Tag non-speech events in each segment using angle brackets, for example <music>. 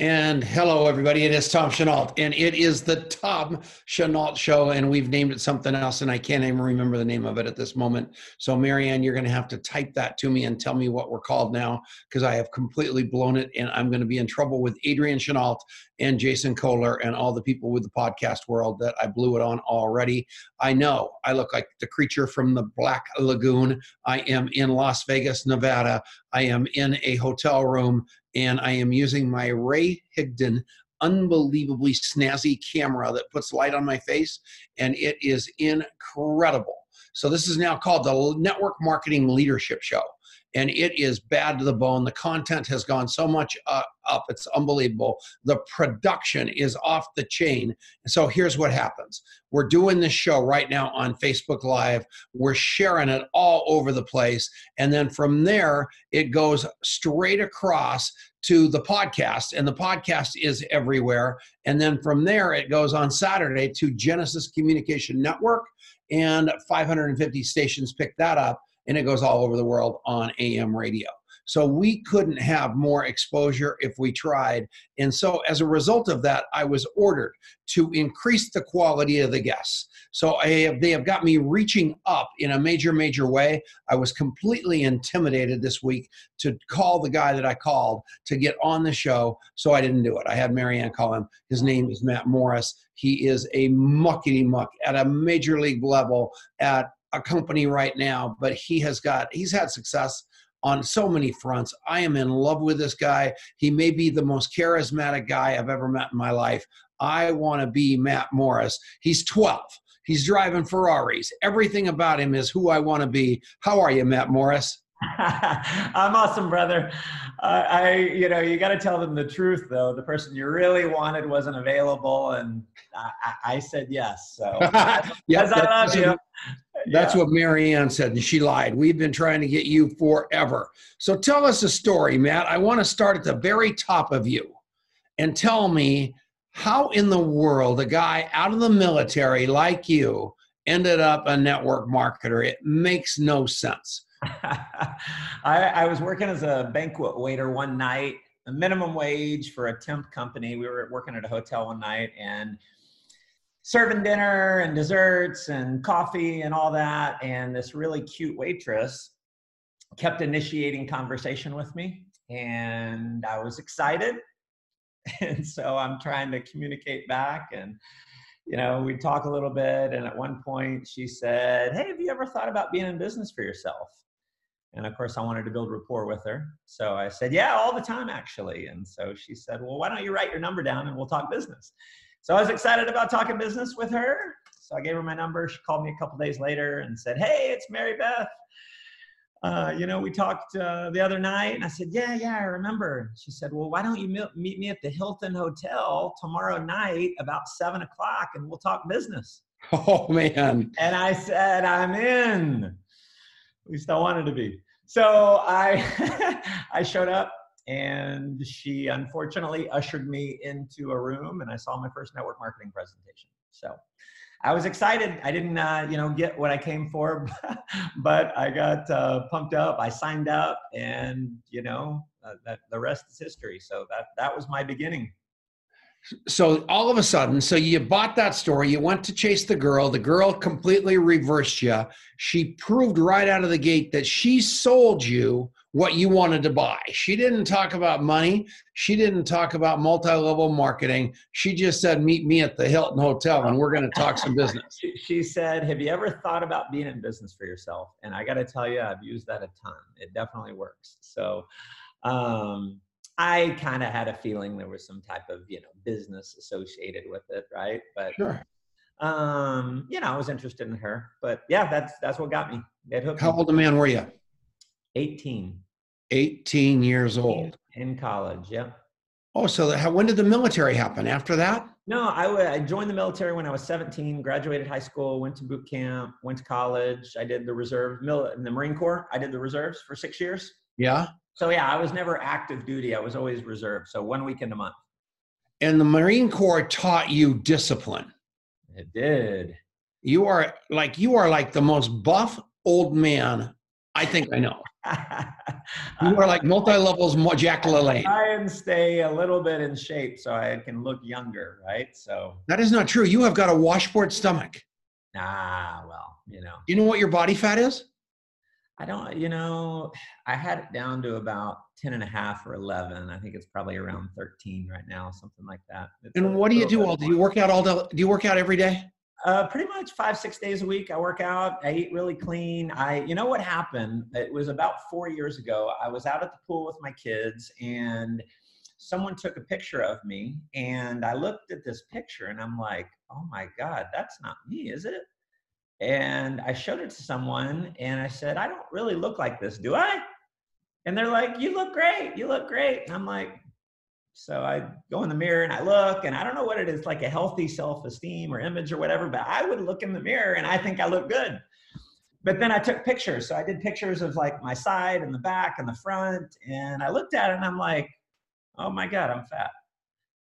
And hello, everybody. It is Tom Chenault, and it is the Tom Chenault Show, and we've named it something else, and I can't even remember the name of it at this moment. So, Marianne, you're going to have to type that to me and tell me what we're called now, because I have completely blown it, and I'm going to be in trouble with Adrian Chenault and Jason Kohler and all the people with the podcast world that I blew it on already. I know I look like the creature from the Black Lagoon. I am in Las Vegas, Nevada. I am in a hotel room and I am using my Ray Higdon unbelievably snazzy camera that puts light on my face, and it is incredible. So, this is now called the Network Marketing Leadership Show and it is bad to the bone. The content has gone so much uh, up, it's unbelievable. The production is off the chain. So here's what happens we're doing this show right now on Facebook Live, we're sharing it all over the place. And then from there, it goes straight across to the podcast, and the podcast is everywhere. And then from there, it goes on Saturday to Genesis Communication Network, and 550 stations pick that up and it goes all over the world on AM radio. So we couldn't have more exposure if we tried. And so as a result of that, I was ordered to increase the quality of the guests. So have, they have got me reaching up in a major, major way. I was completely intimidated this week to call the guy that I called to get on the show. So I didn't do it. I had Marianne call him. His name is Matt Morris. He is a muckety muck at a major league level at a company right now, but he has got he's had success on so many fronts. I am in love with this guy. He may be the most charismatic guy I've ever met in my life. I want to be Matt Morris. He's 12. He's driving Ferraris. Everything about him is who I want to be. How are you, Matt Morris? <laughs> I'm awesome, brother. Uh, I, you know, you got to tell them the truth, though. The person you really wanted wasn't available, and I, I said yes. So, <laughs> yes, I love you. That's yeah. what Marianne said, and she lied. We've been trying to get you forever. So tell us a story, Matt. I want to start at the very top of you and tell me how in the world a guy out of the military like you ended up a network marketer. It makes no sense. <laughs> I, I was working as a banquet waiter one night, a minimum wage for a temp company. We were working at a hotel one night and serving dinner and desserts and coffee and all that. And this really cute waitress kept initiating conversation with me. And I was excited. <laughs> And so I'm trying to communicate back. And, you know, we talk a little bit. And at one point she said, Hey, have you ever thought about being in business for yourself? And of course, I wanted to build rapport with her. So I said, Yeah, all the time, actually. And so she said, Well, why don't you write your number down and we'll talk business? So I was excited about talking business with her. So I gave her my number. She called me a couple days later and said, Hey, it's Mary Beth. Uh, you know, we talked uh, the other night. And I said, Yeah, yeah, I remember. She said, Well, why don't you meet me at the Hilton Hotel tomorrow night about seven o'clock and we'll talk business? <laughs> Oh, man. And I said, I'm in. At least I wanted to be. So I, <laughs> I showed up and she unfortunately ushered me into a room and i saw my first network marketing presentation. So i was excited. I didn't uh, you know get what i came for <laughs> but i got uh, pumped up. I signed up and you know uh, that the rest is history. So that that was my beginning. So all of a sudden so you bought that story. you went to chase the girl the girl completely reversed you she proved right out of the gate that she sold you what you wanted to buy. She didn't talk about money. She didn't talk about multi level marketing. She just said, Meet me at the Hilton Hotel and we're going to talk some <laughs> business. she said, Have you ever thought about being in business for yourself? And I got to tell you, I've used that a ton. It definitely works. So, um, I kind of had a feeling there was some type of you know business associated with it, right? But sure. um, you know, I was interested in her. But yeah, that's that's what got me. How old a man were you? 18. 18 years old. In college, yeah. Oh, so how, when did the military happen? After that? No, I, I joined the military when I was 17, graduated high school, went to boot camp, went to college. I did the reserve, mil, in the Marine Corps. I did the reserves for six years. Yeah. So yeah, I was never active duty. I was always reserve. So one weekend a month. And the Marine Corps taught you discipline. It did. You are like you are like the most buff old man I think I know. You are like <laughs> multi levels Jack LaLanne. Try and stay a little bit in shape so I can look younger, right? So That is not true. You have got a washboard stomach. ah, well, you know, You know what your body fat is? I don't, you know, I had it down to about 10 and a half or 11. I think it's probably around 13 right now, something like that. It's And what do you do all? Do you work out all day? Do you work out every day? Uh, pretty much five, six days a week. I work out. I eat really clean. I, you know what happened? It was about four years ago. I was out at the pool with my kids and someone took a picture of me and I looked at this picture and I'm like, oh my God, that's not me, is it? And I showed it to someone and I said, I don't really look like this, do I? And they're like, you look great. You look great. And I'm like, so I go in the mirror and I look, and I don't know what it is, like a healthy self esteem or image or whatever, but I would look in the mirror and I think I look good. But then I took pictures. So I did pictures of like my side and the back and the front. And I looked at it and I'm like, oh my God, I'm fat.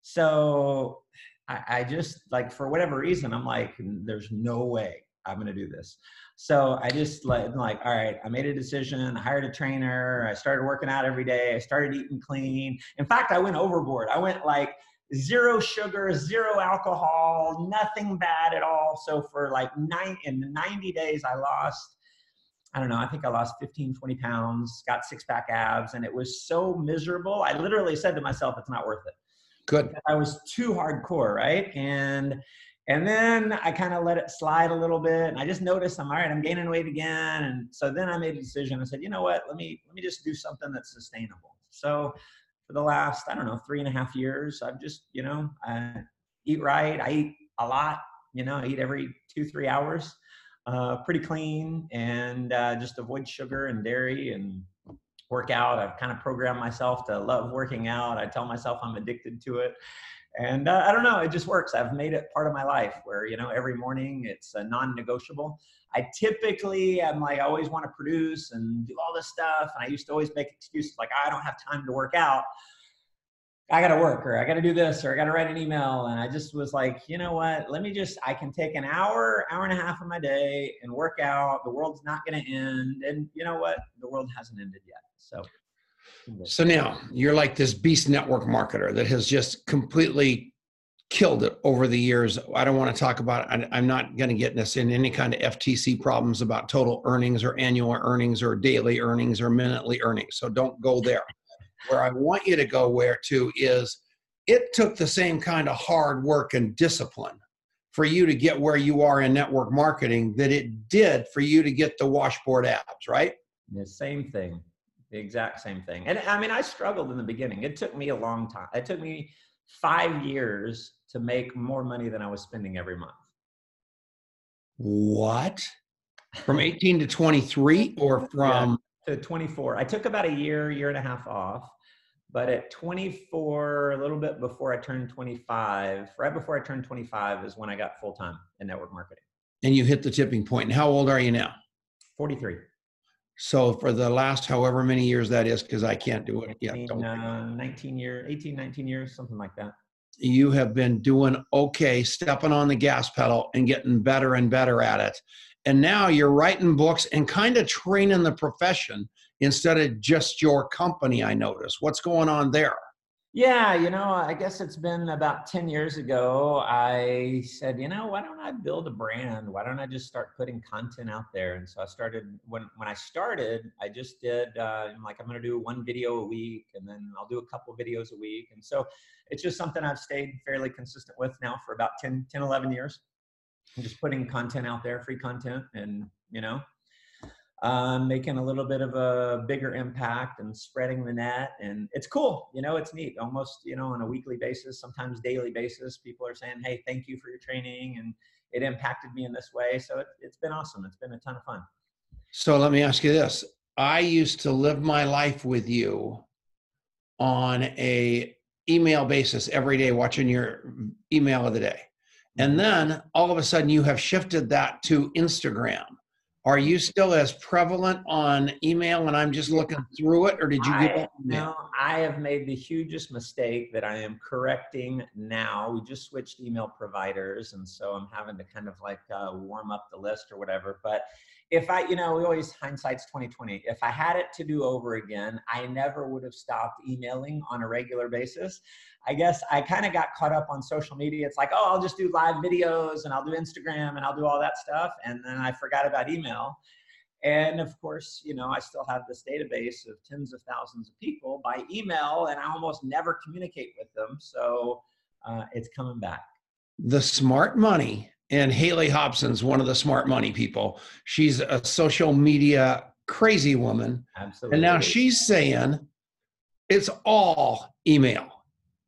So I, I just like, for whatever reason, I'm like, there's no way I'm going to do this. So I just like, like, all right, I made a decision. I hired a trainer. I started working out every day. I started eating clean. In fact, I went overboard. I went like zero sugar, zero alcohol, nothing bad at all. So for like nine in 90 days, I lost, I don't know, I think I lost 15, 20 pounds, got six pack abs, and it was so miserable. I literally said to myself, it's not worth it. Good. I was too hardcore, right? And and then I kind of let it slide a little bit, and I just noticed I'm all right. I'm gaining weight again, and so then I made a decision. I said, you know what? Let me let me just do something that's sustainable. So for the last I don't know three and a half years, I've just you know I eat right. I eat a lot. You know, I eat every two three hours. Uh, pretty clean and uh, just avoid sugar and dairy and work out. I've kind of programmed myself to love working out. I tell myself I'm addicted to it and uh, i don't know it just works. I've made it part of my life where you know every morning it's a non-negotiable. I typically am like i always want to produce and do all this stuff and i used to always make excuses like i don't have time to work out. I gotta work or i gotta do this or i gotta write an email and i just was like you know what? Let me just i can take an hour hour and a half of my day and work out. The world's not gonna end and you know what? The world hasn't ended yet so So now you're like this beast network marketer that has just completely killed it over the years. I don't want to talk about it. I'm not going to get this in any kind of FTC problems about total earnings or annual earnings or daily earnings or minutely earnings. So don't go there. Where I want you to go where to is it took the same kind of hard work and discipline for you to get where you are in network marketing that it did for you to get the washboard abs, right? The same thing, the exact same thing. And I mean, I struggled in the beginning. It took me a long time. It took me five years to make more money than I was spending every month. What? From 18 to 23 or from To 24. I took about a year, year and a half off. But at 24, a little bit before I turned 25, right before I turned 25 is when I got full time in network marketing. and you hit the tipping point. And how old are you now? 43. So for the last however many years that is, because I can't do it. Yeah, 19, don't. uh, 19 years, 18, 19 years, something like that. You have been doing okay, stepping on the gas pedal and getting better and better at it. And now you're writing books and kind of training the profession instead of just your company. I notice. What's going on there? Yeah, you know, I guess it's been about 10 years ago. I said, you know, why don't I build a brand? Why don't I just start putting content out there? And so I started when when I started, I just did uh, I'm like I'm going to do one video a week and then I'll do a couple videos a week. And so it's just something I've stayed fairly consistent with now for about 10 10 11 years. I'm just putting content out there, free content and, you know, um, making a little bit of a bigger impact and spreading the net. And it's cool. You know, it's neat. Almost, you know, on a weekly basis, sometimes daily basis, people are saying, Hey, thank you for your training. And it impacted me in this way. So it, it's been awesome. It's been a ton of fun. So let me ask you this. I used to live my life with you on a email basis every day, watching your email of the day. And then all of a sudden you have shifted that to Instagram. Are you still as prevalent on email and I'm just looking through it, or did you give up no, I have made the hugest mistake that I am correcting now. We just switched email providers, and so I'm having to kind of like uh, warm up the list or whatever. But if I, you know, we always hindsight's 2020. If I had it to do over again, I never would have stopped emailing on a regular basis. I guess I kind of got caught up on social media. It's like, oh, I'll just do live videos and I'll do Instagram and I'll do all that stuff. And then I forgot about email. And of course, you know, I still have this database of tens of thousands of people by email, and I almost never communicate with them. So uh, it's coming back. The smart money, and Hayley Hobson's one of the smart money people. She's a social media crazy woman. Absolutely. And now she's saying it's all email.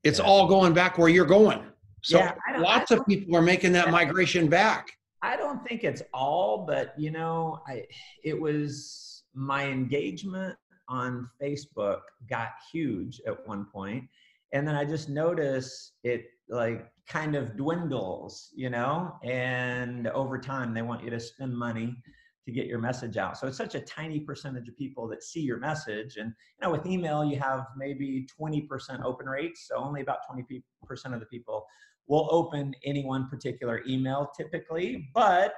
It's yeah. all going back where you're going. So yeah, lots of people are making that migration back. I don't think it's all, but you know, I it was my engagement on Facebook got huge at one point, and then I just noticed it like kind of dwindles, you know, and over time they want you to spend money to get your message out. So it's such a tiny percentage of people that see your message. And you know, with email, you have maybe 20% open rates. So only about 20% of the people will open any one particular email typically, but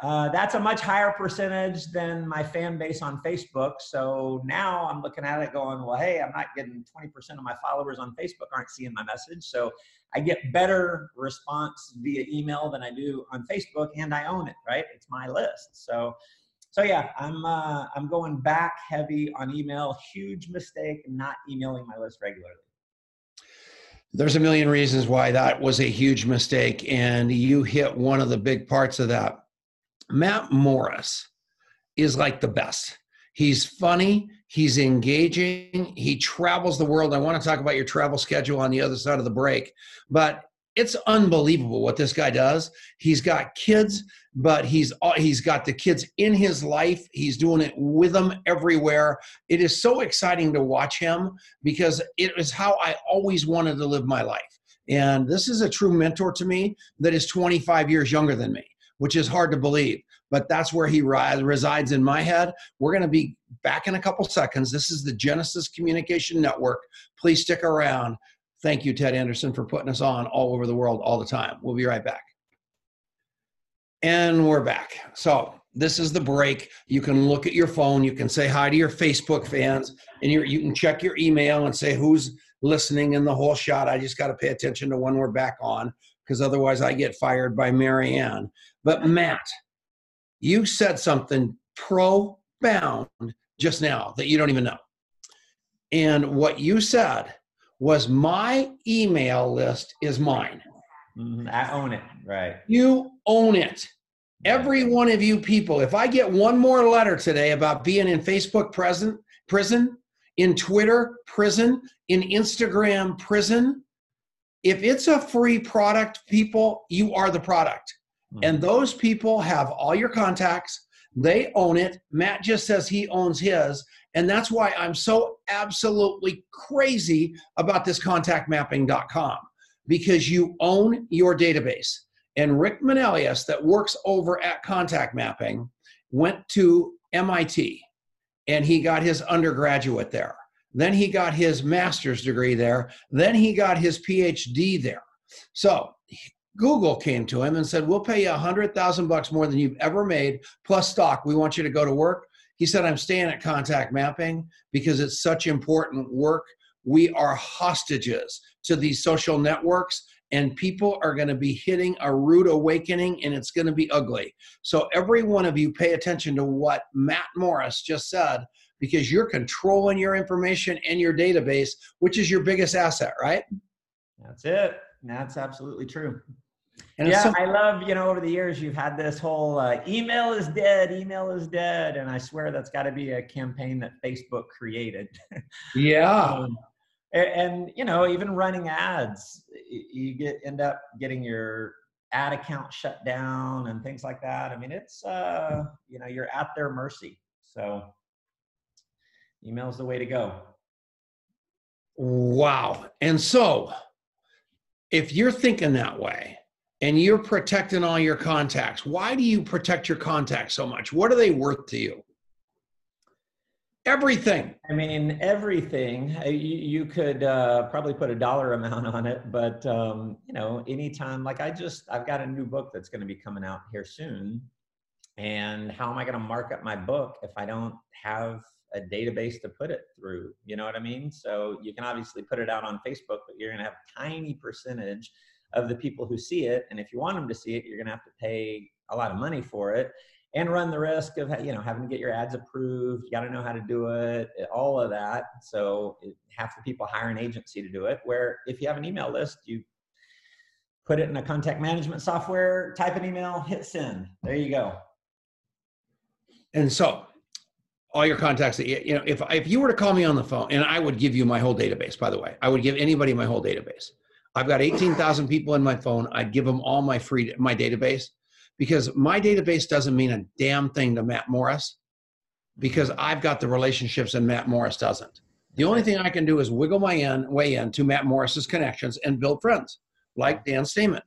uh, that's a much higher percentage than my fan base on Facebook. So now I'm looking at it going, well, hey, I'm not getting 20% of my followers on Facebook aren't seeing my message. So I get better response via email than I do on Facebook, and I own it, right? It's my list. So, so yeah, I'm uh, I'm going back heavy on email. Huge mistake not emailing my list regularly there's a million reasons why that was a huge mistake and you hit one of the big parts of that matt morris is like the best he's funny he's engaging he travels the world i want to talk about your travel schedule on the other side of the break but it's unbelievable what this guy does. He's got kids, but he's he's got the kids in his life. He's doing it with them everywhere. It is so exciting to watch him because it is how I always wanted to live my life. And this is a true mentor to me that is 25 years younger than me, which is hard to believe. But that's where he resides in my head. We're going to be back in a couple seconds. This is the Genesis Communication Network. Please stick around. Thank you, Ted Anderson, for putting us on all over the world all the time. We'll be right back. And we're back. So this is the break. You can look at your phone. You can say hi to your Facebook fans, and you you can check your email and say who's listening in the whole shot. I just got to pay attention to when we're back on because otherwise I get fired by Marianne. But Matt, you said something profound just now that you don't even know. And what you said was my email list is mine. Mm-hmm. I own it. Right. You own it. Every one of you people, if I get one more letter today about being in Facebook present, prison, in Twitter prison, in Instagram prison, if it's a free product, people, you are the product. Mm-hmm. And those people have all your contacts. They own it. Matt just says he owns his. And that's why I'm so absolutely crazy about this contactmapping.com because you own your database. And Rick Manelius, that works over at Contact Mapping, went to MIT and he got his undergraduate there. Then he got his master's degree there. Then he got his PhD there. So Google came to him and said, "We'll pay you a hundred thousand bucks more than you've ever made, plus stock. We want you to go to work he said, I'm staying at contact mapping because it's such important work. We are hostages to these social networks, and people are going to be hitting a rude awakening, and it's going to be ugly. So, every one of you, pay attention to what Matt Morris just said because you're controlling your information and your database, which is your biggest asset, right? That's it. That's absolutely true. And yeah, so- I love, you know, over the years, you've had this whole uh, email is dead, email is dead. And I swear that's got to be a campaign that Facebook created. <laughs> Yeah. um, and, and, you know, even running ads, you get end up getting your ad account shut down and things like that. I mean, it's, uh, you know, you're at their mercy. So email's the way to go. Wow. And so if you're thinking that way, and you're protecting all your contacts. Why do you protect your contacts so much? What are they worth to you? Everything. I mean, everything. Uh, you, you could uh, probably put a dollar amount on it, but um, you know, anytime. Like I just, I've got a new book that's going to be coming out here soon, And how am I going to mark up my book if I don't have a database to put it through? You know what I mean? So you can obviously put it out on Facebook, but you're going to have a tiny percentage of the people who see it. And if you want them to see it, you're going to have to pay a lot of money for it and run the risk of you know having to get your ads approved you got to know how to do it all of that so half the people hire an agency to do it where if you have an email list you put it in a contact management software type an email hit send there you go and so all your contacts that you know if if you were to call me on the phone and i would give you my whole database by the way i would give anybody my whole database i've got 18000 people in my phone i'd give them all my free my database because my database doesn't mean a damn thing to Matt Morris because I've got the relationships and Matt Morris doesn't. The only thing I can do is wiggle my in, way in to Matt Morris's connections and build friends like Dan Stammen.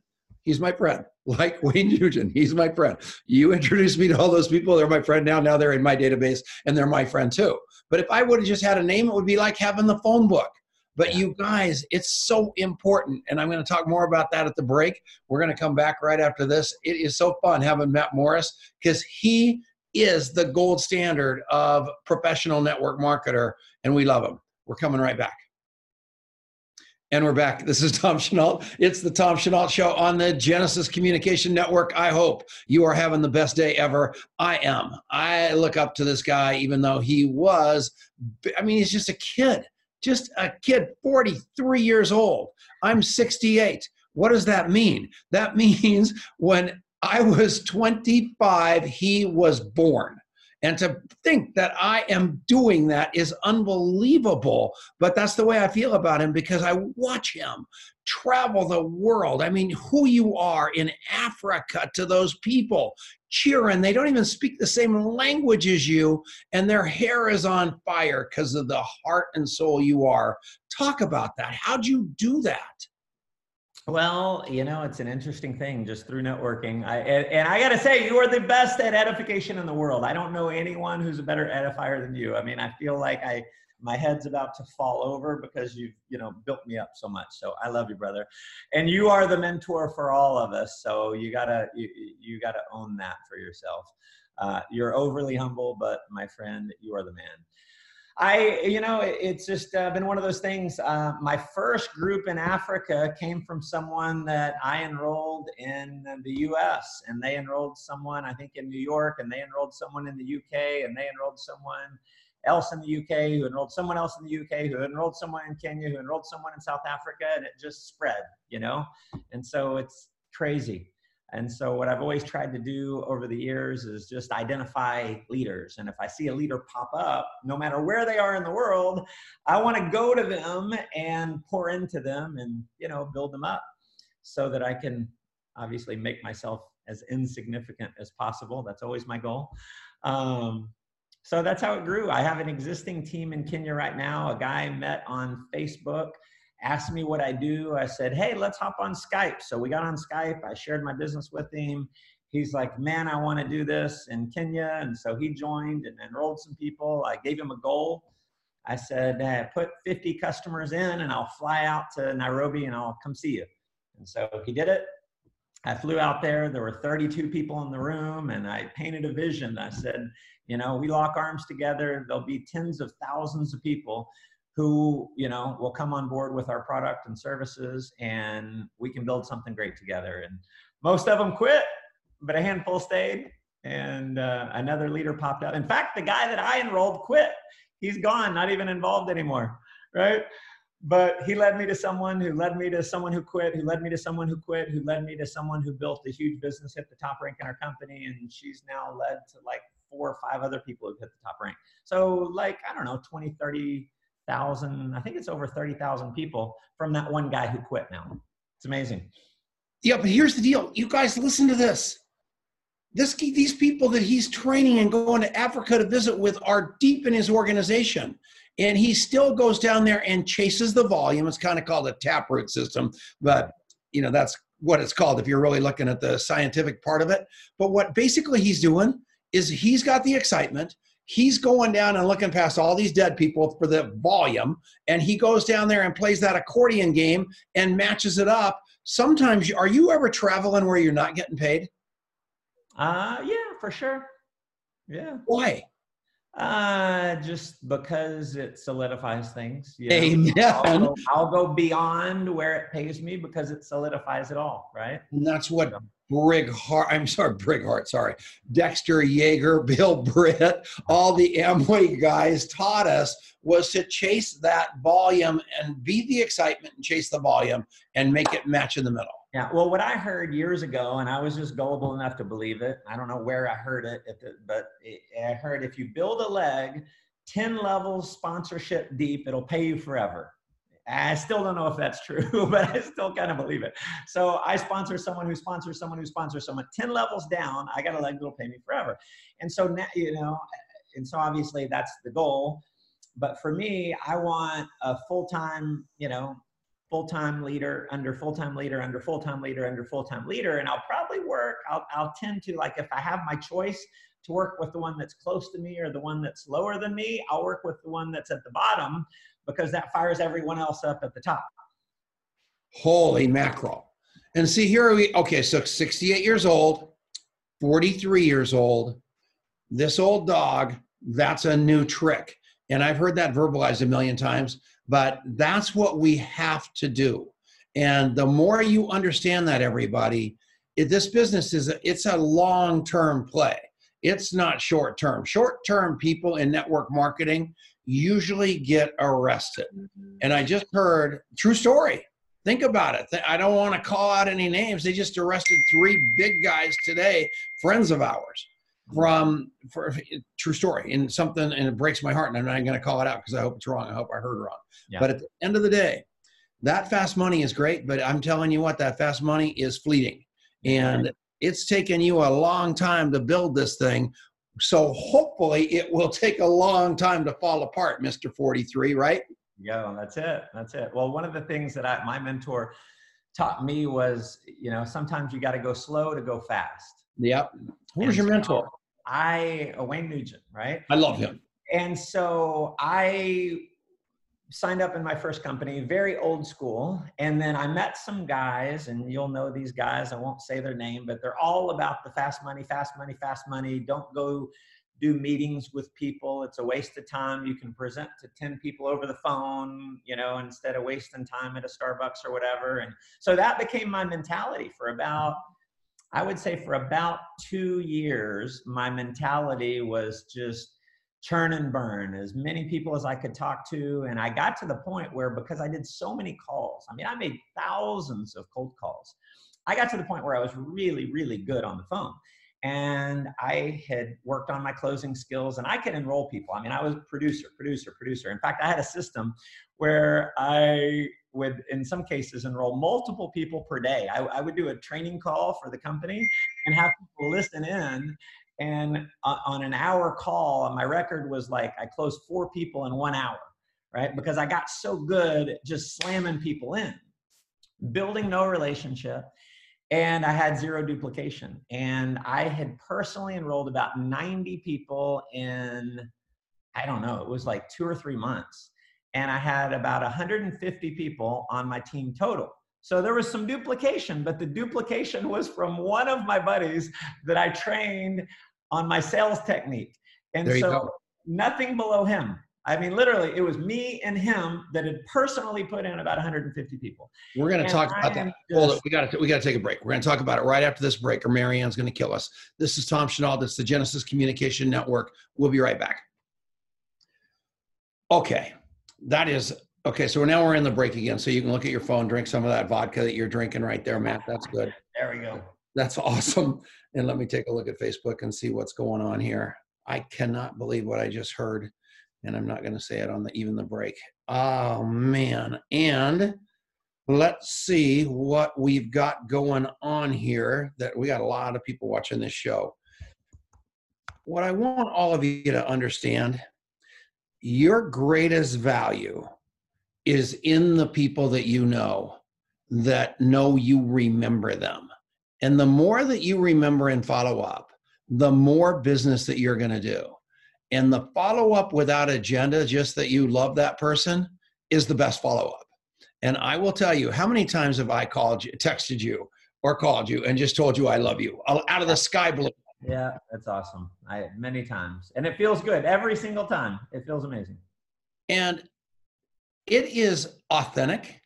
He's my friend. Like Wayne Nugent, he's my friend. You introduced me to all those people. They're my friend now. Now they're in my database and they're my friend too. But if I would have just had a name, it would be like having the phone book. But you guys, it's so important. And I'm going to talk more about that at the break. We're going to come back right after this. It is so fun having Matt Morris because he is the gold standard of professional network marketer, and we love him. We're coming right back. And we're back. This is <laughs> Tom Chenault. It's the Tom Chenault Show on the Genesis Communication Network. I hope you are having the best day ever. I am. I look up to this guy, even though he was, I mean, he's just a kid just a kid 43 years old. I'm 68. What does that mean? That <laughs> means when I was 25, he was born. And to think that I am doing that is unbelievable. But that's the way I feel about him because I watch him travel the world. I mean, who you are in Africa to those people cheering. They don't even speak the same language as you, and their hair is on fire because of the heart and soul you are. Talk about that. How'd you do that? Well, you know, it's an interesting thing just through networking. I, and, and, I got to say, you are the best at edification in the world. I don't know anyone who's a better edifier than you. I mean, I feel like I my head's about to fall over because you've you know built me up so much so i love you brother and you are the mentor for all of us so you gotta you, you gotta own that for yourself uh, you're overly humble but my friend you are the man I, you know, it's just uh, been one of those things. Uh, my first group in Africa came from someone that I enrolled in the US, and they enrolled someone, I think, in New York, and they enrolled someone in the UK, and they enrolled someone else in the UK, who enrolled someone else in the UK, who enrolled someone in Kenya, who enrolled someone in South Africa, and it just spread, you know? And so it's crazy. And so what I've always tried to do over the years is just identify leaders. And if I see a leader pop up, no matter where they are in the world, I want to go to them and pour into them and, you know, build them up so that I can obviously make myself as insignificant as possible. That's always my goal. Um, so that's how it grew. I have an existing team in Kenya right now. A guy met on Facebook, asked me what I do. I said, hey, let's hop on Skype. So we got on Skype. I shared my business with him. He's like, man, I want to do this in Kenya. And so he joined and enrolled some people. I gave him a goal. I said, hey, put 50 customers in and I'll fly out to Nairobi and I'll come see you. And so he did it. I flew out there. There were 32 people in the room, and I painted a vision. I said, you know, we lock arms together. There'll be tens of thousands of people who, you know, will come on board with our product and services, and we can build something great together. And most of them quit, but a handful stayed, and uh, another leader popped up. In fact, the guy that I enrolled quit. He's gone, not even involved anymore, right? but he led me to someone who led me to someone who quit, who led me to someone who quit, who led me to someone who built a huge business, hit the top rank in our company, and she's now led to like four or five other people who've hit the top rank. So like, I don't know, 20, 30,000, I think it's over 30,000 people from that one guy who quit now. It's amazing. Yeah, but here's the deal. You guys listen to this. This, these people that he's training and going to Africa to visit with are deep in his organization and he still goes down there and chases the volume. It's kind of called a taproot system, but you know that's what it's called if you're really looking at the scientific part of it. But what basically he's doing is he's got the excitement. He's going down and looking past all these dead people for the volume, and he goes down there and plays that accordion game and matches it up. Sometimes, are you ever traveling where you're not getting paid? Uh, yeah, for sure. Yeah. Why? Uh, just because it solidifies things. You know? Amen. I'll go, I'll go beyond where it pays me because it solidifies it all, right? And that's what Brig Hart, I'm sorry, Brig Hart, sorry, Dexter Yager, <laughs> Bill Britt, all the Amway guys taught us was to chase that volume and be the excitement and chase the volume and make it match in the middle. Yeah. Well, what I heard years ago, and I was just gullible enough to believe it. I don't know where I heard it, but I heard if you build a leg 10 levels sponsorship deep, it'll pay you forever. I still don't know if that's true, <laughs> but I still kind of believe it. So I sponsor someone who sponsors someone who sponsors someone 10 levels down. I got a leg that'll pay me forever. And so now, you know, and so obviously that's the goal. But for me, I want a full time, you know, full-time leader under full-time leader under full-time leader under full-time leader and i'll probably work I'll, I'll tend to like if i have my choice to work with the one that's close to me or the one that's lower than me i'll work with the one that's at the bottom because that fires everyone else up at the top holy mackerel and see here we okay so 68 years old 43 years old this old dog that's a new trick and i've heard that verbalized a million times but that's what we have to do. And the more you understand that, everybody, it, this business is a, it's a long-term play. It's not short-term. Short-term people in network marketing usually get arrested. Mm-hmm. And I just heard true story. Think about it. I don't want to call out any names. They just arrested three big guys today, friends of ours from for true story and something and it breaks my heart and i'm not going to call it out because i hope it's wrong i hope i heard wrong yeah. but at the end of the day that fast money is great but i'm telling you what that fast money is fleeting and it's taken you a long time to build this thing so hopefully it will take a long time to fall apart mr 43 right? Yeah that's it that's it. Well one of the things that I, my mentor taught me was you know sometimes you got to go slow to go fast. Yep. Who's your mentor? I Wayne Nugent, right? I love him. And so I signed up in my first company, very old school. And then I met some guys, and you'll know these guys. I won't say their name, but they're all about the fast money, fast money, fast money. Don't go do meetings with people. It's a waste of time. You can present to 10 people over the phone, you know, instead of wasting time at a Starbucks or whatever. And so that became my mentality for about I would say for about two years, my mentality was just churn and burn as many people as I could talk to. And I got to the point where, because I did so many calls, I mean, I made thousands of cold calls. I got to the point where I was really, really good on the phone. And I had worked on my closing skills and I could enroll people. I mean, I was producer, producer, producer. In fact, I had a system where I would in some cases enroll multiple people per day. I, I, would do a training call for the company and have people listen in. And on an hour call, my record was like I closed four people in one hour, right? Because I got so good just slamming people in, building no relationship. And I had zero duplication. And I had personally enrolled about 90 people in, I don't know, it was like two or three months and I had about 150 people on my team total. So there was some duplication, but the duplication was from one of my buddies that I trained on my sales technique. And there so nothing below him. I mean, literally, it was me and him that had personally put in about 150 people. We're going to talk about that. Just, Hold it. We got to we got to take a break. We're going to talk about it right after this break, or Marianne's going to kill us. This is Tom Chenault. This is the Genesis Communication Network. We'll be right back. Okay, that is okay. So now we're in the break again. So you can look at your phone, drink some of that vodka that you're drinking right there, Matt. That's good. There we go. That's awesome. And let me take a look at Facebook and see what's going on here. I cannot believe what I just heard, and I'm not going to say it on the even the break. Oh man! And let's see what we've got going on here. That we got a lot of people watching this show. What I want all of you to understand your greatest value is in the people that you know that know you remember them. And the more that you remember and follow up, the more business that you're going to do. And the follow up without agenda, just that you love that person, is the best follow up. And I will tell you, how many times have I called you, texted you, or called you and just told you I love you out of the sky blue? Yeah, that's awesome. I many times, and it feels good every single time. It feels amazing. And it is authentic.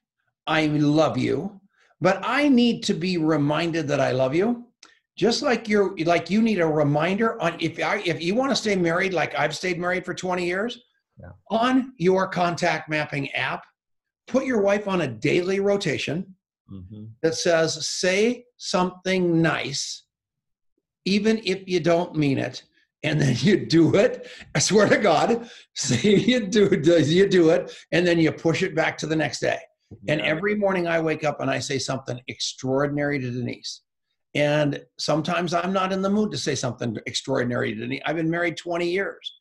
I love you, but I need to be reminded that I love you. Just like you're like you need a reminder on if I if you want to stay married like I've stayed married for 20 years, Yeah. on your contact mapping app, put your wife on a daily rotation hmm that says say something nice even if you don't mean it and then you do it i swear to god <laughs> say you do you do it and then you push it back to the next day. And every morning i wake up and i say something extraordinary to denise. And sometimes i'm not in the mood to say something extraordinary to denise. I've been married 20 years.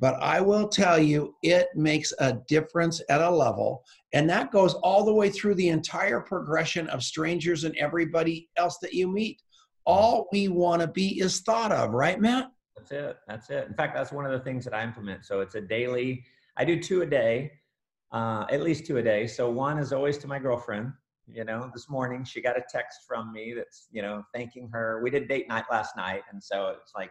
But i will tell you it makes a difference at a level and that goes all the way through the entire progression of strangers and everybody else that you meet. All we want to be is thought of, right, Matt? That's it. That's it. In fact, that's one of the things that I implement. So it's a daily. I do two a day, uh, at least two a day. So one is always to my girlfriend. You know, this morning she got a text from me that's you know thanking her. We did date night last night, and so it's like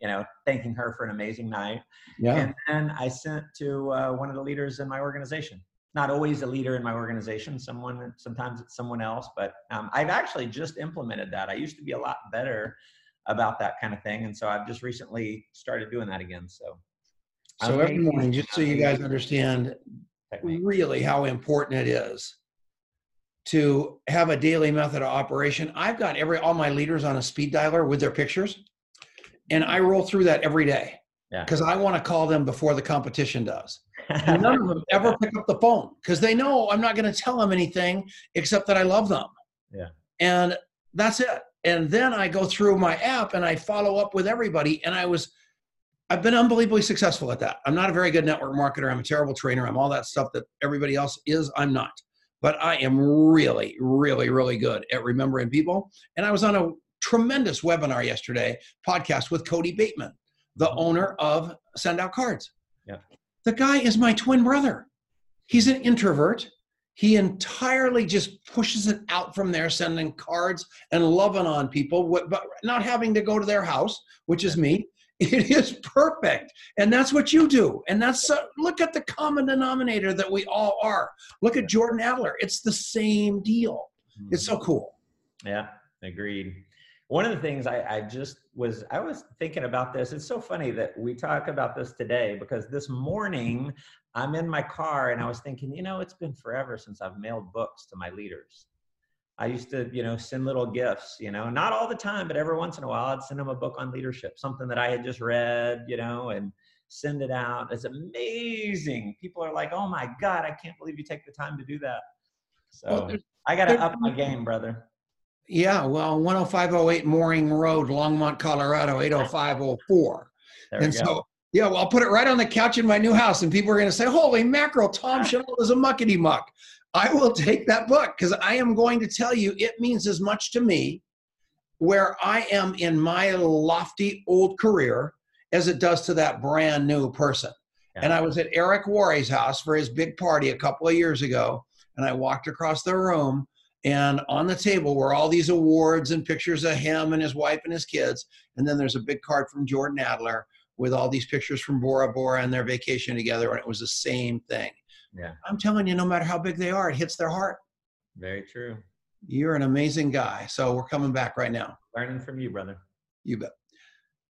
you know thanking her for an amazing night. Yeah. And then I sent to uh, one of the leaders in my organization. Not always a leader in my organization. Someone, sometimes it's someone else. But um, I've actually just implemented that. I used to be a lot better about that kind of thing, and so I've just recently started doing that again. So, So every morning, just so you guys understand technique. really how important it is to have a daily method of operation. I've got every all my leaders on a speed dialer with their pictures, and I roll through that every day Yeah. because I want to call them before the competition does. And <laughs> none of them ever pick up the phone because they know I'm not going to tell them anything except that I love them. Yeah. And that's it. And then I go through my app and I follow up with everybody. And I was, I've been unbelievably successful at that. I'm not a very good network marketer. I'm a terrible trainer. I'm all that stuff that everybody else is. I'm not. But I am really, really, really good at remembering people. And I was on a tremendous webinar yesterday, podcast with Cody Bateman, the mm-hmm. owner of Send Out Cards. Yeah. The guy is my twin brother. He's an introvert. He entirely just pushes it out from there, sending cards and loving on people, but not having to go to their house, which is me. <laughs> It is perfect. And that's what you do. And that's, uh, look at the common denominator that we all are. Look at Jordan Adler. It's the same deal. It's so cool. Yeah, agreed. One of the things I, I just was, I was thinking about this. It's so funny that we talk about this today because this morning I'm in my car and I was thinking, you know, it's been forever since I've mailed books to my leaders. I used to, you know, send little gifts, you know, not all the time, but every once in a while I'd send them a book on leadership, something that I had just read, you know, and send it out. It's amazing. People are like, oh my God, I can't believe you take the time to do that. So Well, I got to up my game, brother. Yeah, well, 10508 Mooring Road, Longmont, Colorado, 80504. There we And go. so, yeah, well, I'll put it right on the couch in my new house, and people are going to say, Holy mackerel, Tom Chenault is a muckety muck. I will take that book because I am going to tell you it means as much to me where I am in my lofty old career as it does to that brand new person. And I was at Eric Worre's house for his big party a couple of years ago, and I walked across the room, and on the table were all these awards and pictures of him and his wife and his kids. And then there's a big card from Jordan Adler with all these pictures from Bora Bora and their vacation together, and it was the same thing. Yeah. I'm telling you, no matter how big they are, it hits their heart. Very true. You're an amazing guy. So we're coming back right now. Learning from you, brother. You bet.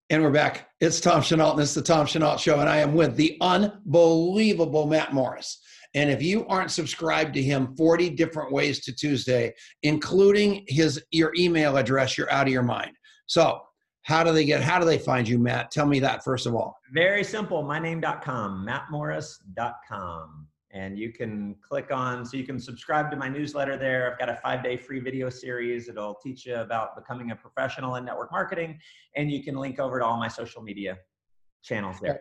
And we're back. It's Tom Chenault, and it's the Tom Chenault Show, and I am with the unbelievable Matt Morris. And if you aren't subscribed to him 40 different ways to Tuesday, including his your email address, you're out of your mind. So how do they get how do they find you, Matt? Tell me that first of all. Very simple. Myname.com, mattmorris.com. And you can click on, so you can subscribe to my newsletter there. I've got a five day free video series. It'll teach you about becoming a professional in network marketing. And you can link over to all my social media channels there.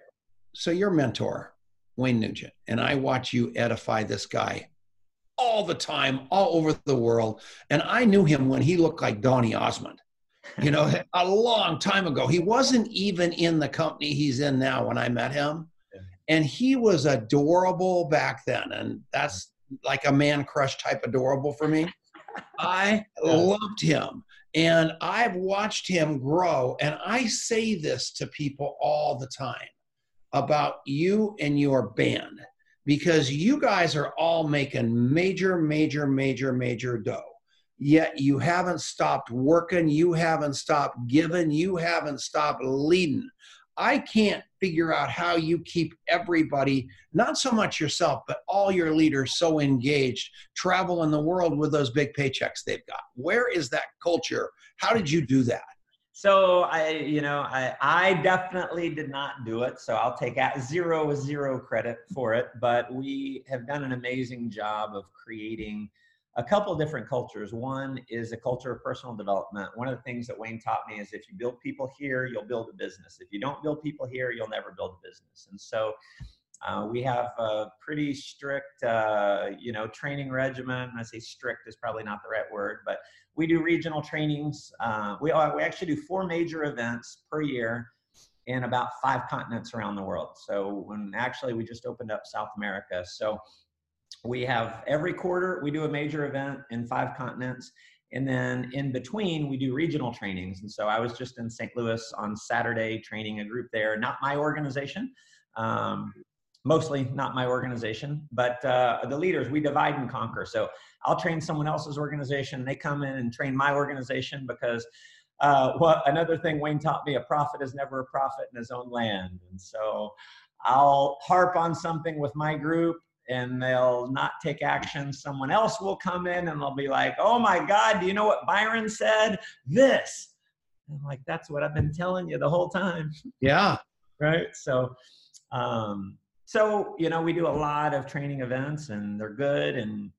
So your mentor, Wayne Nugent, and I watch you edify this guy all the time, all over the world. And I knew him when he looked like Donny Osmond. You know, a long time ago. He wasn't even in the company he's in now when I met him. Yeah. And he was adorable back then. And that's like a man crush type adorable for me. I <laughs> loved him. And I've watched him grow. And I say this to people all the time about you and your band because you guys are all making major, major, major, major dough. Yet you haven't stopped working, you haven't stopped giving, you haven't stopped leading. I can't figure out how you keep everybody, not so much yourself, but all your leaders so engaged, traveling the world with those big paychecks they've got. Where is that culture? How did you do that? So I, you know, I, I definitely did not do it. So I'll take at zero zero credit for it. But we have done an amazing job of creating a couple of different cultures. One is a culture of personal development. One of the things that Wayne taught me is if you build people here, you'll build a business. If you don't build people here, you'll never build a business. And so uh, we have a pretty strict, uh, you know, training regimen. I say strict is probably not the right word, but we do regional trainings. Uh, we, we actually do four major events per year in about five continents around the world. So when actually we just opened up South America. So we have every quarter we do a major event in five continents and then in between we do regional trainings. And so i was just in st louis on saturday training a group there. Not my organization um, mostly not my organization but uh, the leaders we divide and conquer. So i'll train someone else's organization. They come in and train my organization because uh, what another thing wayne taught me a prophet is never a prophet in his own land. And so i'll harp on something with my group and they'll not take action, someone else will come in and they'll be like, oh my God, do you know what Byron said? This. I'm like, that's what I've been telling you the whole time. Yeah. <laughs> right. So, um, so you know, we do a lot of training events, and they're good, and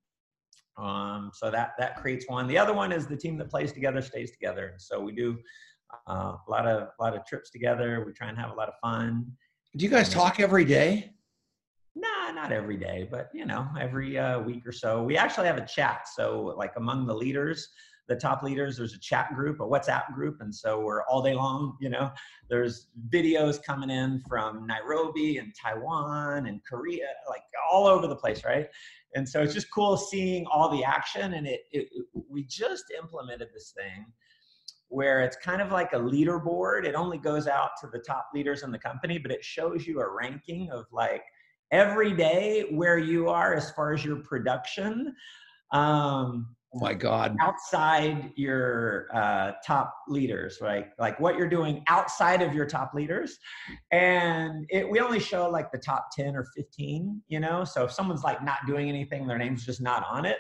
um, so that that creates one. The other one is the team that plays together stays together. So we do uh, a lot of a lot of trips together. We try and have a lot of fun. Do you guys talk every day? Nah, not every day, but you know, every uh, week or so. We actually have a chat. So, like among the leaders, the top leaders, there's a chat group, a WhatsApp group, and so we're all day long. You know, there's videos coming in from Nairobi and Taiwan and Korea, like all over the place, right? And so it's just cool seeing all the action. And it, it we just implemented this thing where it's kind of like a leaderboard. It only goes out to the top leaders in the company, but it shows you a ranking of like every day where you are as far as your production. Um, oh my God. Outside your uh, top leaders, right? Like what you're doing outside of your top leaders. And it, we only show like the top 10 or 15, you know? So if someone's like not doing anything, their name's just not on it.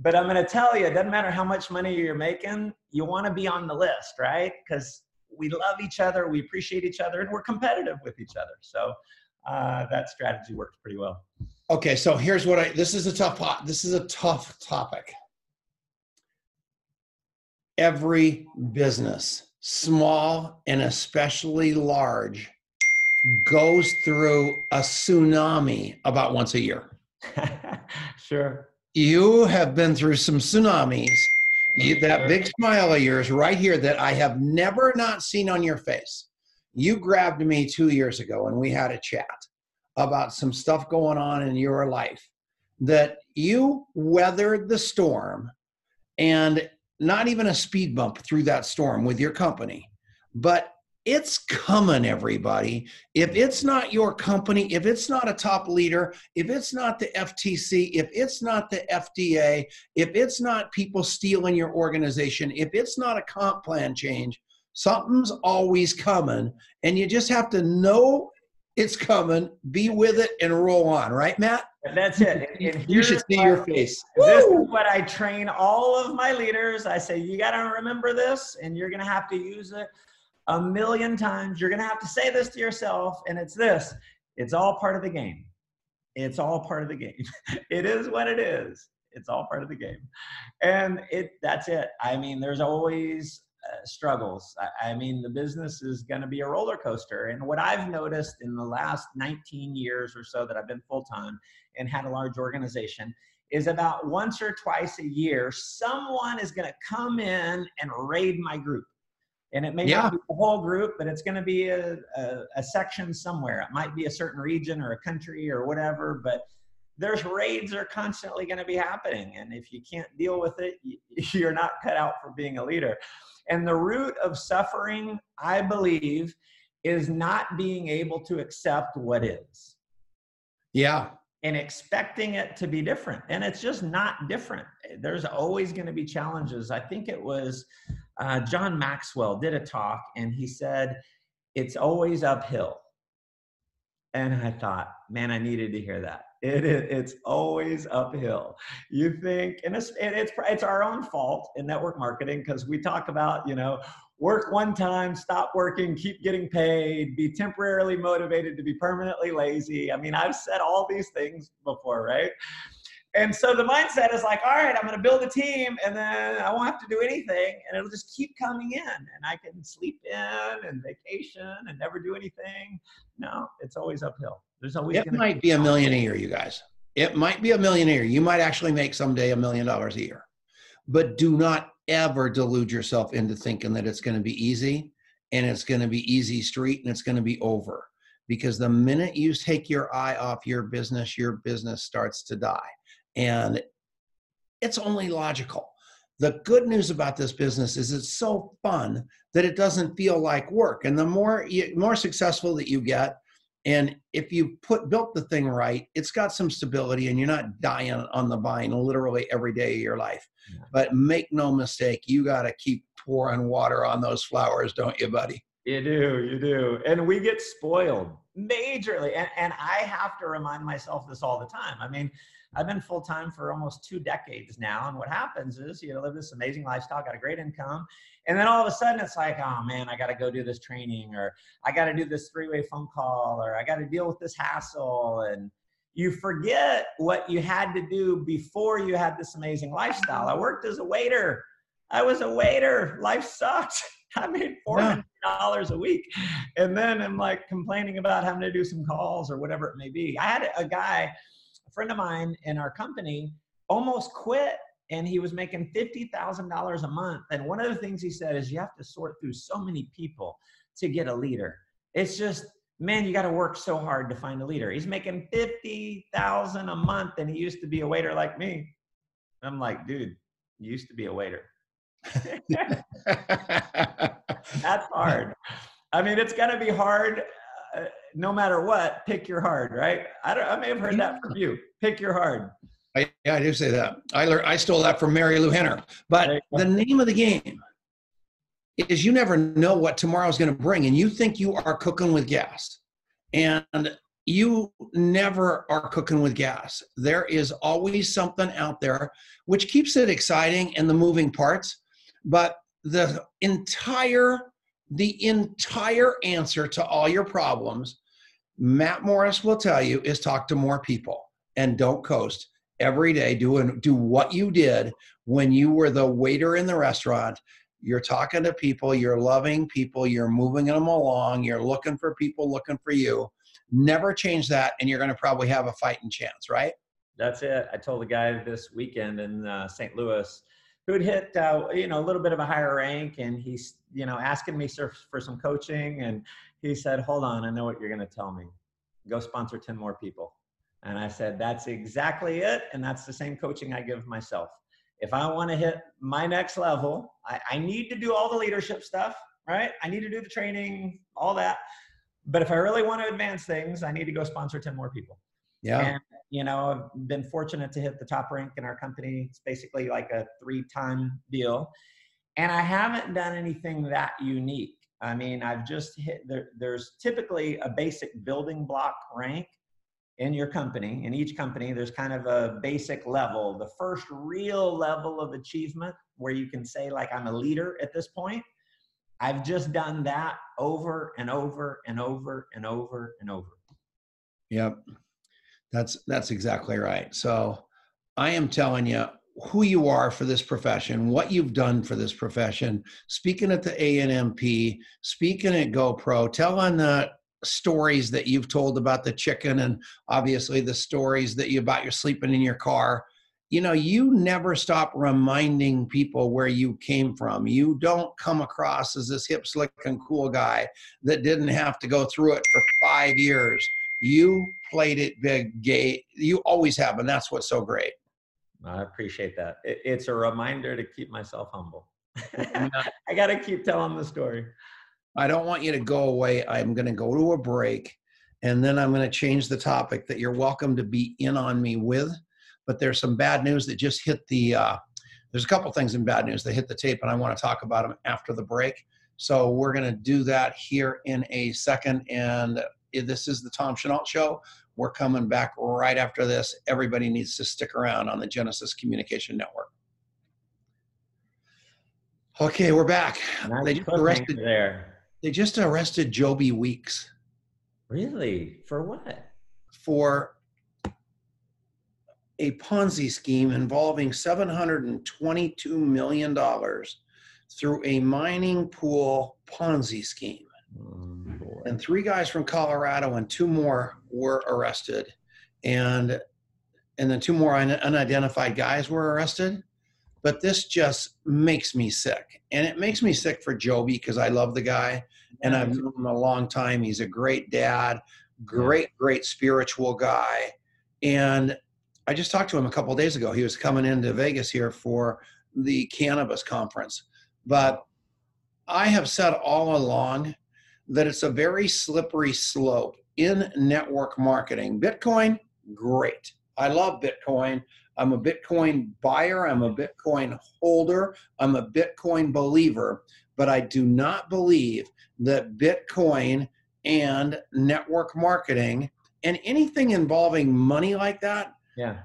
But I'm going to tell you, it doesn't matter how much money you're making, you want to be on the list, right? Because we love each other, we appreciate each other, and we're competitive with each other. So uh, that strategy works pretty well. Okay, so here's what I. This is a tough pot. This is a tough topic. Every business, small and especially large, goes through a tsunami about once a year. <laughs> sure. You have been through some tsunamis. You, that big smile of yours right here that I have never not seen on your face you grabbed me two years ago and we had a chat about some stuff going on in your life that you weathered the storm and not even a speed bump through that storm with your company. But it's coming everybody. If it's not your company if it's not a top leader if it's not the ftc if it's not the fda if it's not people stealing your organization if it's not a comp plan change Something's always coming, and you just have to know it's coming, be with it, and roll on. Right, Matt? And that's it. And you should see your face. This Woo! is what I train all of my leaders. I say, you got to remember this, and you're going to have to use it a million times. You're going to have to say this to yourself, and it's this it's all part of the game. It's all part of the game. <laughs> it is what it is. It's all part of the game. And it that's it. I mean, there's always uh, struggles. I, I, mean, the business is going to be a roller coaster. And what I've noticed in the last 19 years or so that I've been full time and had a large organization is about once or twice a year, someone is going to come in and raid my group. And it may yeah. not be the whole group, but it's going to be a, a, a section somewhere. It might be a certain region or a country or whatever, but there's raids are constantly going to be happening and if you can't deal with it <laughs> you're not cut out for being a leader. And the root of suffering i believe is not being able to accept what is. Yeah. And expecting it to be different and it's just not different. There's always going to be challenges. I think it was uh, john maxwell did a talk and he said it's always uphill. And i thought man i needed to hear that it is it's always uphill. You think and it's and it's it's our own fault in network marketing because we talk about you know work one time stop working keep getting paid be temporarily motivated to be permanently lazy. I mean i've said all these things before right? And so the mindset is like all right i'm going to build a team and then i won't have to do anything and it'll just keep coming in and i can sleep in and vacation and never do anything. No it's always uphill there's always it might be a million a year, you guys. It might be a million a year. You might actually make someday a million dollars a year. But do not ever delude yourself into thinking that it's going to be easy and it's going to be easy street and it's going to be over. Because the minute you take your eye off your business, your business starts to die. And it's only logical. The good news about this business is it's so fun that it doesn't feel like work. And the more you, more successful that you get, and if you put built the thing right, it's got some stability and you're not dying on the vine literally every day of your life. Yeah. But make no mistake, you got to keep pouring water on those flowers, don't you, buddy? You do, you do. And we get spoiled majorly. And, and I have to remind myself this all the time. I mean, I've been full time for almost two decades now. And what happens is you know, live this amazing lifestyle, got a great income. And then all of a sudden it's like, oh man, I got to go do this training or I got to do this three way phone call or I got to deal with this hassle. And you forget what you had to do before you had this amazing lifestyle. I worked as a waiter. I was a waiter. Life sucked. <laughs> I made four hundred dollars a week, and then I'm like complaining about having to do some calls or whatever it may be. I had a guy a friend of mine in our company almost quit and he was making $50,000 a month. And one of the things he said is you have to sort through so many people to get a leader. It's just, man, you got to work so hard to find a leader. He's making 50,000 a month and he used to be a waiter like me. I'm like, dude, you used to be a waiter. <laughs> That's hard. I mean, it's going to be hard uh, no matter what, pick your hard, right? I don't. I may have heard that from you. Pick your hard. I, yeah, I do say that. I learned. I stole that from Marilu Henner. But the name of the game is you never know what tomorrow is going to bring, and you think you are cooking with gas, and you never are cooking with gas. There is always something out there which keeps it exciting and the moving parts, but the entire the entire answer to all your problems, Matt Morris will tell you, is talk to more people and don't coast every day. Doing do what you did when you were the waiter in the restaurant. You're talking to people, you're loving people, you're moving them along, you're looking for people looking for you. Never change that, and you're going to probably have a fighting chance, right? That's it. I told a guy this weekend in uh, St. Louis who'd hit uh, you know a little bit of a higher rank and he's you know asking me for, some coaching and he said hold on i know what you're going to tell me go sponsor 10 more people and i said that's exactly it and that's the same coaching i give myself if i want to hit my next level I, I need to do all the leadership stuff right i need to do the training all that but if i really want to advance things i need to go sponsor 10 more people yeah and you know, I've been fortunate to hit the top rank in our company. It's basically like a three time deal. And I haven't done anything that unique. I mean, I've just hit there, there's typically a basic building block rank in your company. In each company, there's kind of a basic level, the first real level of achievement where you can say, like, I'm a leader at this point. I've just done that over and over and over and over and over. Yep. That's that's exactly right. So I am telling you who you are for this profession, what you've done for this profession, speaking at the ANMP, speaking at GoPro, telling the stories that you've told about the chicken and obviously the stories that you about your sleeping in your car. You know, you never stop reminding people where you came from. You don't come across as this hip, slick, and cool guy that didn't have to go through it for five years You played it big, gay. You always have, and that's what's so great. I appreciate that. It, it's a reminder to keep myself humble. <laughs> I got to keep telling the story. I don't want you to go away. I'm going to go to a break and then I'm going to change the topic that you're welcome to be in on me with. But there's some bad news that just hit the, uh, there's a couple things in bad news that hit the tape, and I want to talk about them after the break. So we're going to do that here in a second. And this is the Tom Chenault Show. We're coming back right after this. Everybody needs to stick around on the Genesis Communication Network. Okay, we're back. Nice they just arrested there. They just arrested Joby Weeks. Really? For what? For a Ponzi scheme involving $722 million through a mining pool Ponzi scheme. Oh, and three guys from Colorado and two more were arrested. And and then two more un- unidentified guys were arrested. But this just makes me sick. And it makes me sick for Joby because I love the guy and I've known him a long time. He's a great dad, great, great spiritual guy. And I just talked to him a couple days ago. He was coming into Vegas here for the cannabis conference. But I have said all along that it's a very slippery slope in network marketing. Bitcoin, great. I love Bitcoin. I'm a Bitcoin buyer. I'm a Bitcoin holder. I'm a Bitcoin believer. But I do not believe that Bitcoin and network marketing and anything involving money like that yeah.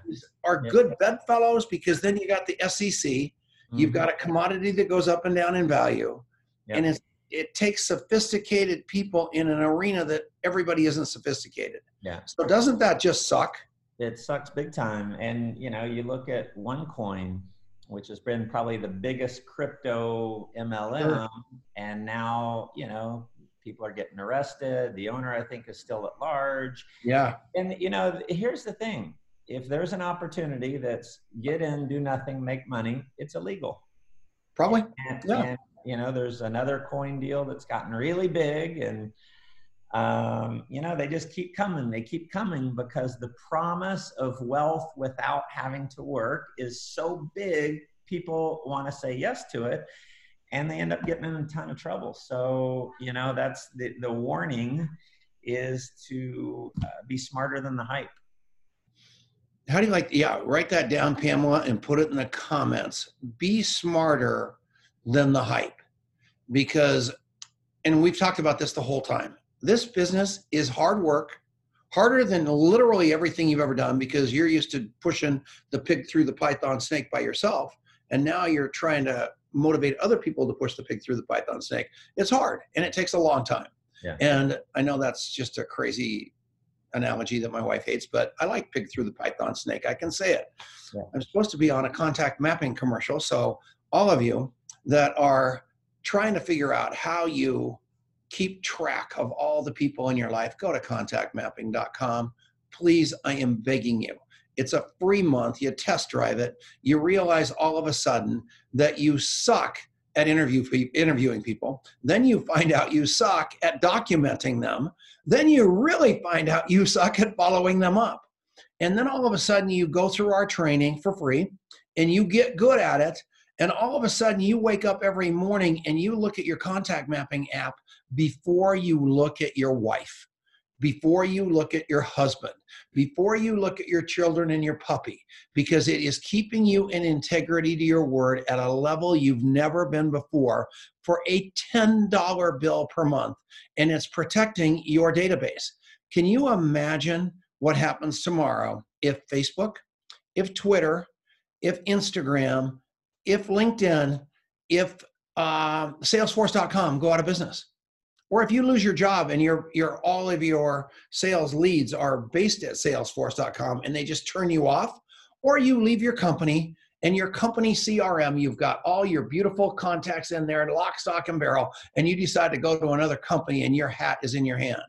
are yeah. good bedfellows because then you got the SEC, mm-hmm. you've got a commodity that goes up and down in value, yeah. and it takes sophisticated people in an arena that everybody isn't sophisticated. Yeah. So doesn't that just suck? It sucks big time. And you know, you look at OneCoin, which has been probably the biggest crypto MLM, sure. and now you know people are getting arrested. The owner, I think, is still at large. Yeah. And you know, here's the thing: if there's an opportunity that's get in, do nothing, make money, it's illegal. Probably. And, yeah. And, you know, there's another coin deal that's gotten really big, and um, you know, they just keep coming. They keep coming because the promise of wealth without having to work is so big. People want to say yes to it, and they end up getting in a ton of trouble. So, you know, that's the, the warning is to uh, be smarter than the hype. How do you like, yeah, write that down, Pamela, and put it in the comments. Be smarter than the hype. Because, and we've talked about this the whole time this business is hard work, harder than literally everything you've ever done because you're used to pushing the pig through the python snake by yourself. And now you're trying to motivate other people to push the pig through the python snake. It's hard and it takes a long time. Yeah. And I know that's just a crazy analogy that my wife hates, but I like pig through the python snake. I can say it. Yeah. I'm supposed to be on a contact mapping commercial. So, all of you that are trying to figure out how you keep track of all the people in your life, go to contactmapping.com. Please, I am begging you. It's a free month. You test drive it. You realize all of a sudden that you suck at interview interviewing people. Then you find out you suck at documenting them. Then you really find out you suck at following them up. And then all of a sudden you go through our training for free and you get good at it. And all of a sudden you wake up every morning and you look at your contact mapping app before you look at your wife, before you look at your husband, before you look at your children and your puppy, because it is keeping you in integrity to your word at a level you've never been before for a $10 bill per month. And it's protecting your database. Can you imagine what happens tomorrow if Facebook, if Twitter, if Instagram, if LinkedIn, if uh, Salesforce.com go out of business? Or if you lose your job and your your all of your sales leads are based at salesforce.com and they just turn you off or you leave your company and your company crm you've got all your beautiful contacts in there lock stock and barrel and you decide to go to another company and your hat is in your hand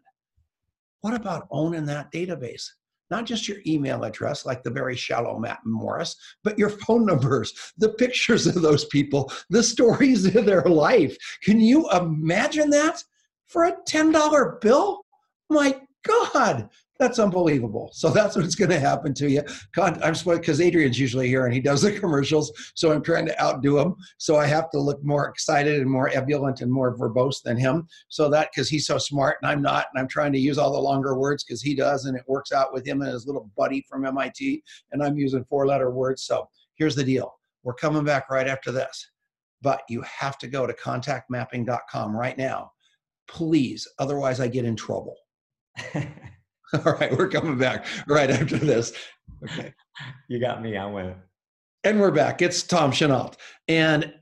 what about owning that database not just your email address, like the very shallow Matt Morris, but your phone numbers, the pictures of those people, the stories of their life. Can you imagine that? For a $10 bill? My God, That's unbelievable. So that's what's going to happen to you. I'm because Adrian's usually here and he does the commercials, so I'm trying to outdo him. So I have to look more excited and more ebullient and more verbose than him. So that because he's so smart and I'm not, and I'm trying to use all the longer words because he does, and it works out with him and his little buddy from MIT, and I'm using four-letter words. So here's the deal: we're coming back right after this, but you have to go to contactmapping.com right now, please. Otherwise, I get in trouble. <laughs> <laughs> All right, we're coming back right after this. Okay. You got me. I went. And we're back. It's Tom Chenault. And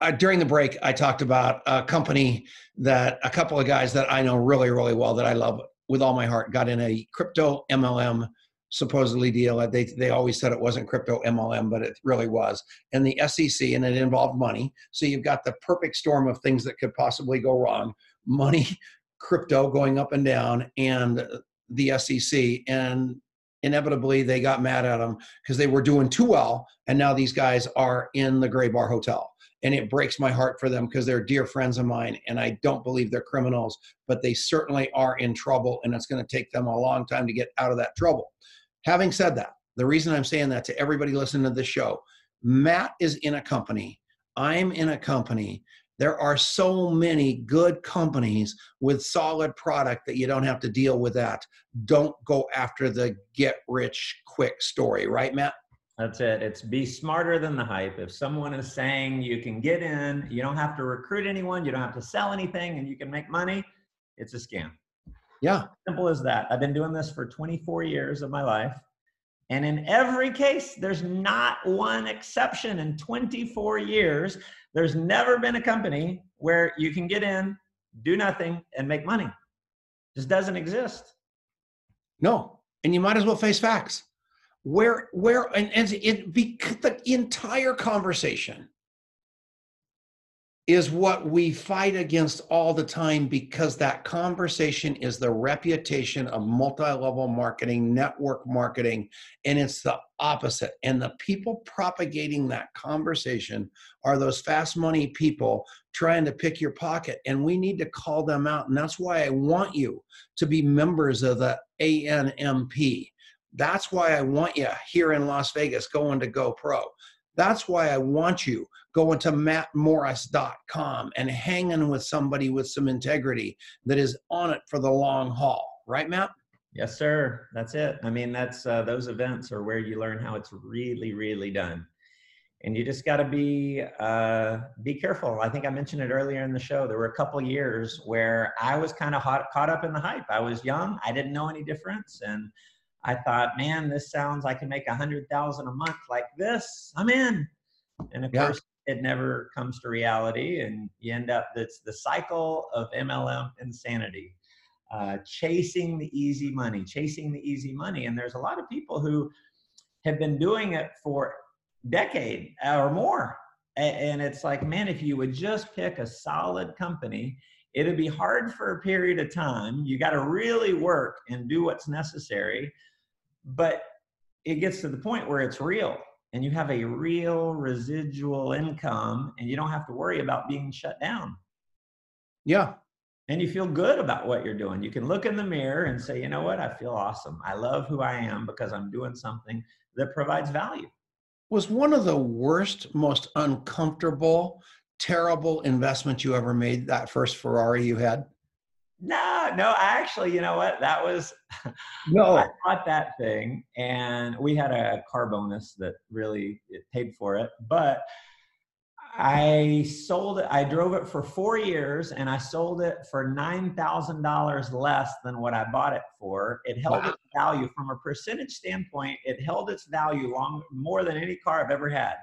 uh, during the break, I talked about a company that a couple of guys that I know really, really well that I love with all my heart got in a crypto MLM supposedly deal. They, they always said it wasn't crypto MLM, but it really was. And the SEC, and it involved money. So you've got the perfect storm of things that could possibly go wrong money, <laughs> crypto going up and down, and the SEC, and inevitably they got mad at them because they were doing too well, and now these guys are in the Gray Bar Hotel. And it breaks my heart for them because they're dear friends of mine, and I don't believe they're criminals, but they certainly are in trouble, and it's going to take them a long time to get out of that trouble. Having said that, the reason I'm saying that to everybody listening to this show, Matt is in a company, I'm in a company there are so many good companies with solid product that you don't have to deal with that. Don't go after the get rich quick story, right, Matt? That's it. It's be smarter than the hype. If someone is saying you can get in, you don't have to recruit anyone, you don't have to sell anything, and you can make money, it's a scam. Yeah. Simple as that. I've been doing this for 24 years of my life. And in every case, there's not one exception in 24 years. There's never been a company where you can get in, do nothing, and make money. Just doesn't exist. No, and you might as well face facts. Where, where, and, and it be the entire conversation is what we fight against all the time because that conversation is the reputation of multi-level marketing network marketing and it's the opposite. And the people propagating that conversation are those fast money people trying to pick your pocket. And we need to call them out. And that's why i want you to be members of the anmp that's why i want you here in las vegas going to GoPro. that's why I want you going to mattmorris.com and hanging with somebody with some integrity that is on it for the long haul. Right, Matt? Yes, sir. That's it. I mean, that's uh, those events are where you learn how it's really, really done. And you just got to be uh, be careful. I think I mentioned it earlier in the show. There were a couple years where I was kind of caught up in the hype. I was young. I didn't know any difference, and I thought, man, this sounds I can make a hundred thousand a month like this. I'm in. And of yeah. course, it never comes to reality, and you end up. It's the cycle of MLM insanity, uh, chasing the easy money, chasing the easy money. And there's a lot of people who have been doing it for decade or more. And it's like, man, if you would just pick a solid company, it'd be hard for a period of time. You got to really work and do what's necessary but it gets to the point where it's real and you have a real residual income and you don't have to worry about being shut down. Yeah. And you feel good about what you're doing. You can look in the mirror and say, you know what? I feel awesome. I love who I am because I'm doing something that provides value. Was one of the worst, most uncomfortable, terrible investments you ever made that first Ferrari you had? No, no, actually, you know what? That was <laughs> no. I bought that thing, and we had a car bonus that really it paid for it. But I sold it. I drove it for four years, and I sold it for nine thousand dollars less than what I bought it for. It held wow. its value from a percentage standpoint. It held its value long more than any car I've ever had.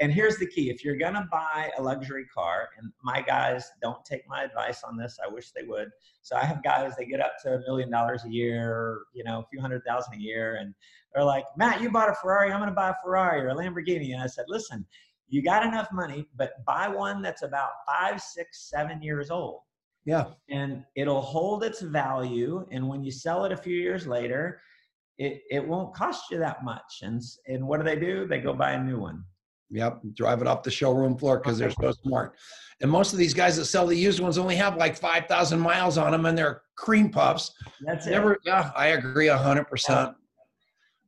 And here's the key if you're going to buy a luxury car, and my guys don't take my advice on this, I wish they would. So I have guys, they get up to a million dollars a year, you know, a few hundred thousand a year, and they're like, Matt, you bought a Ferrari, I'm going to buy a Ferrari or a Lamborghini. And I said, listen, you got enough money, but buy one that's about five, six, seven years old. Yeah. And it'll hold its value. And when you sell it a few years later, it, it won't cost you that much. And, and what do they do? They go buy a new one. Yep, drive it off the showroom floor because they're so smart. And most of these guys that sell the used ones only have like 5,000 miles on them and they're cream puffs. That's it. Yeah, I agree 100%.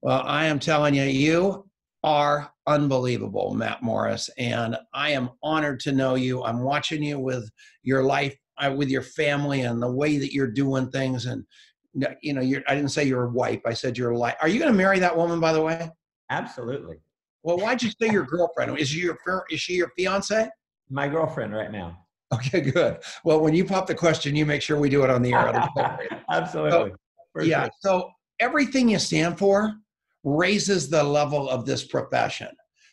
Well, I am telling you, you are unbelievable, Matt Morris. And I am honored to know you. I'm watching you with your life, uh, with your family, and the way that you're doing things. And, you know, you're, I didn't say you're a wife, I said you're a life. Are you going to marry that woman, by the way? Absolutely. Well, why'd you say your girlfriend? Is she your, is she your fiance? My girlfriend right now. Okay, good. Well, when you pop the question, you make sure we do it on the air. <laughs> Absolutely. So, yeah. Sure. So everything you stand for raises the level of this profession.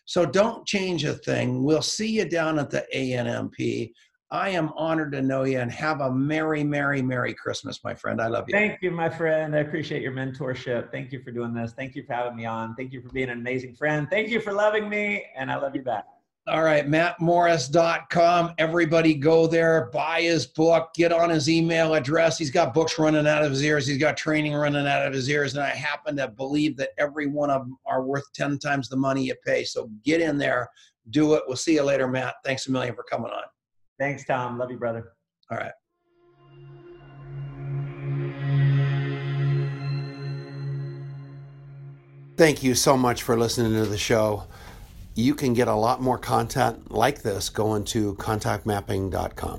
So don't change a thing. We'll see you down at the ANMP. I am honored to know you and have a merry, merry, merry Christmas, my friend. I love you. Thank you, my friend. I appreciate your mentorship. Thank you for doing this. Thank you for having me on. Thank you for being an amazing friend. Thank you for loving me, and I love you back. All right, mattmorris.com. Everybody go there, buy his book, get on his email address. He's got books running out of his ears, he's got training running out of his ears. And I happen to believe that every one of them are worth 10 times the money you pay. So get in there, do it. We'll see you later, Matt. Thanks a million for coming on. Thanks, Tom. Love you, brother. All right. Thank you so much for listening to the show you can get a lot more content like this going to contactmapping.com.